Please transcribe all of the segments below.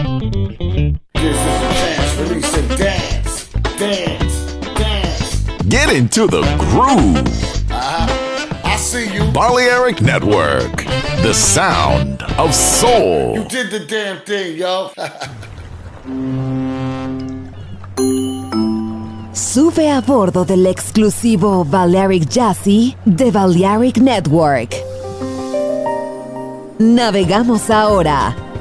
This is a chance, release and dance, dance, dance. Get into the groove. Uh-huh. I see you. Balearic Network, the sound of soul. You did the damn thing, yo. Sube a bordo del exclusivo Balearic Jazzy de Balearic Network. Navegamos ahora.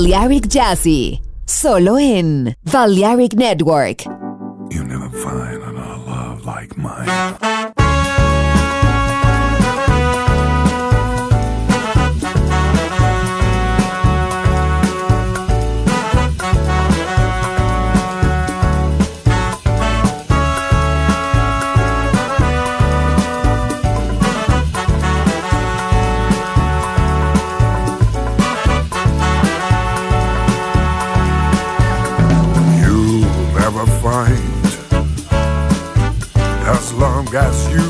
Balearic Jazzy, solo en Balearic Network. gas you.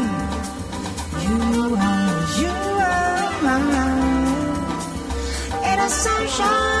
山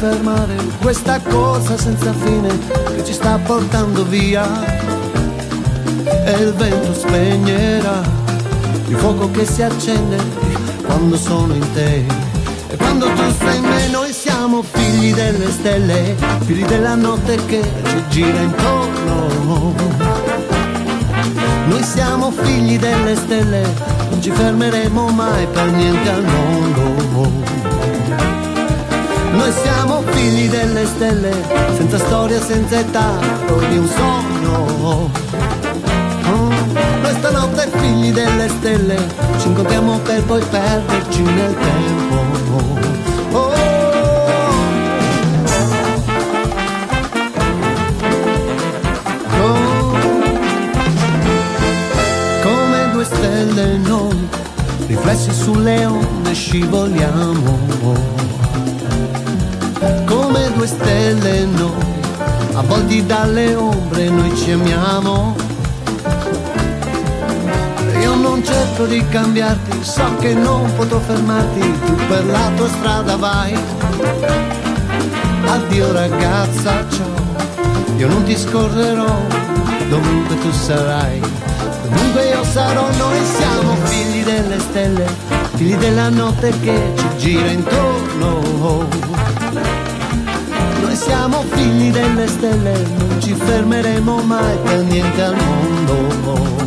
Fermare questa cosa senza fine che ci sta portando via. E il vento spegnerà il fuoco che si accende quando sono in te. E quando tu sei in me noi siamo figli delle stelle, figli della notte che ci gira intorno. Noi siamo figli delle stelle, non ci fermeremo mai per niente al mondo. Noi siamo figli delle stelle, senza storia, senza età, di un sogno. Oh, Noi stanotte figli delle stelle, ci incontriamo per poi perderci nel tempo. Oh, oh. Come due stelle noi, riflessi sulle onde scivoliamo. Due stelle noi, avvolti dalle ombre noi ci amiamo. Io non cerco di cambiarti, so che non potrò fermarti, tu per la tua strada vai. Addio ragazza, ciao, io non ti scorrerò, dovunque tu sarai. Dovunque io sarò, noi siamo figli delle stelle, figli della notte che ci gira intorno. Siamo figli delle stelle, non ci fermeremo mai per niente al mondo.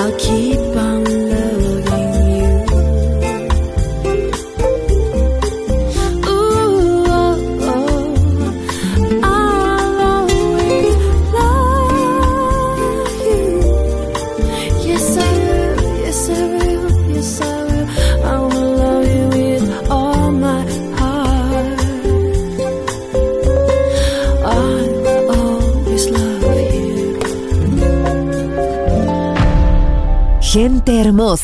I'll keep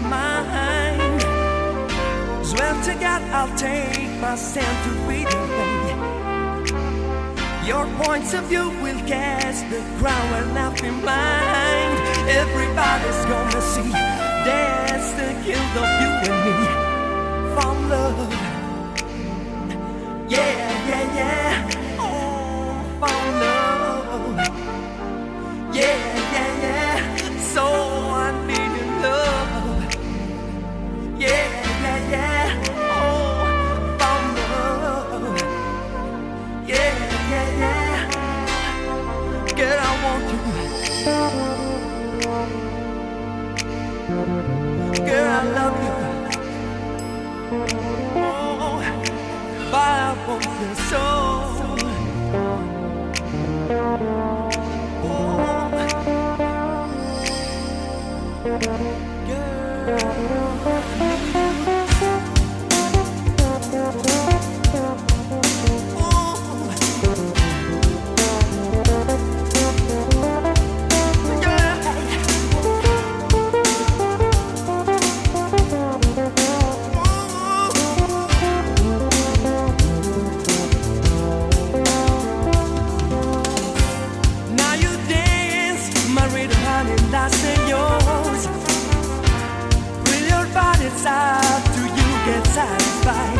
mind. Swear to God, I'll take my stand to be defend. Your points of view will cast the crown and not be mine. Everybody's gonna see that's the guild of you and me. from love. yeah, yeah, yeah. your soul. satisfied.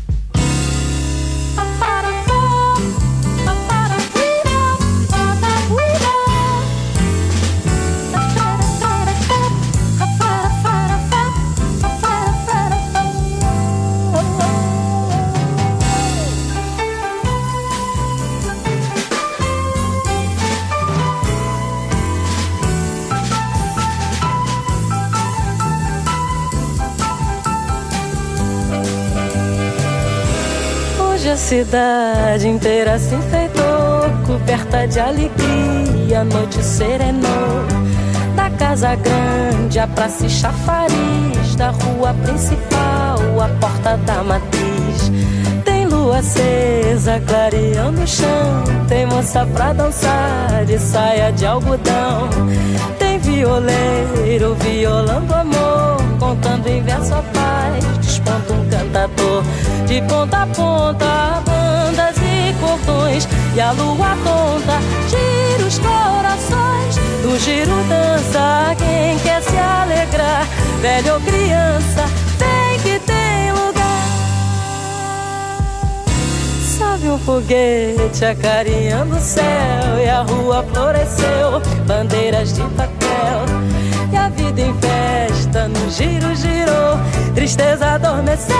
Cidade inteira se enfeitou, coberta de alegria, a noite serenou. Da casa grande, a praça e chafariz, da rua principal, a porta da matriz. Tem lua acesa clareando o chão. Tem moça pra dançar de saia de algodão. Tem violeiro violando amor, contando em verso Desponta um cantador de ponta a ponta, bandas e cordões. E a lua tonta gira os corações. Do giro dança quem quer se alegrar, velho ou criança, vem que tem lugar. Sobe um foguete acarinhando o céu e a rua floresceu, bandeiras de papel. Vida em festa no giro girou, tristeza adormeceu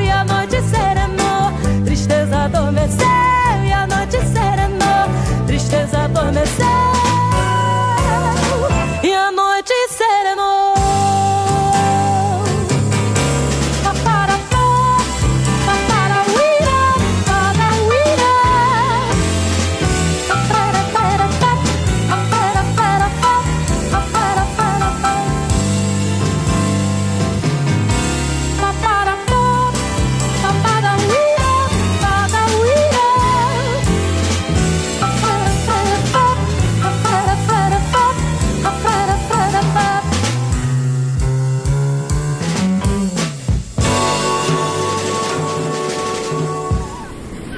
e a noite serenou. Tristeza adormeceu e a noite serenou. Tristeza adormeceu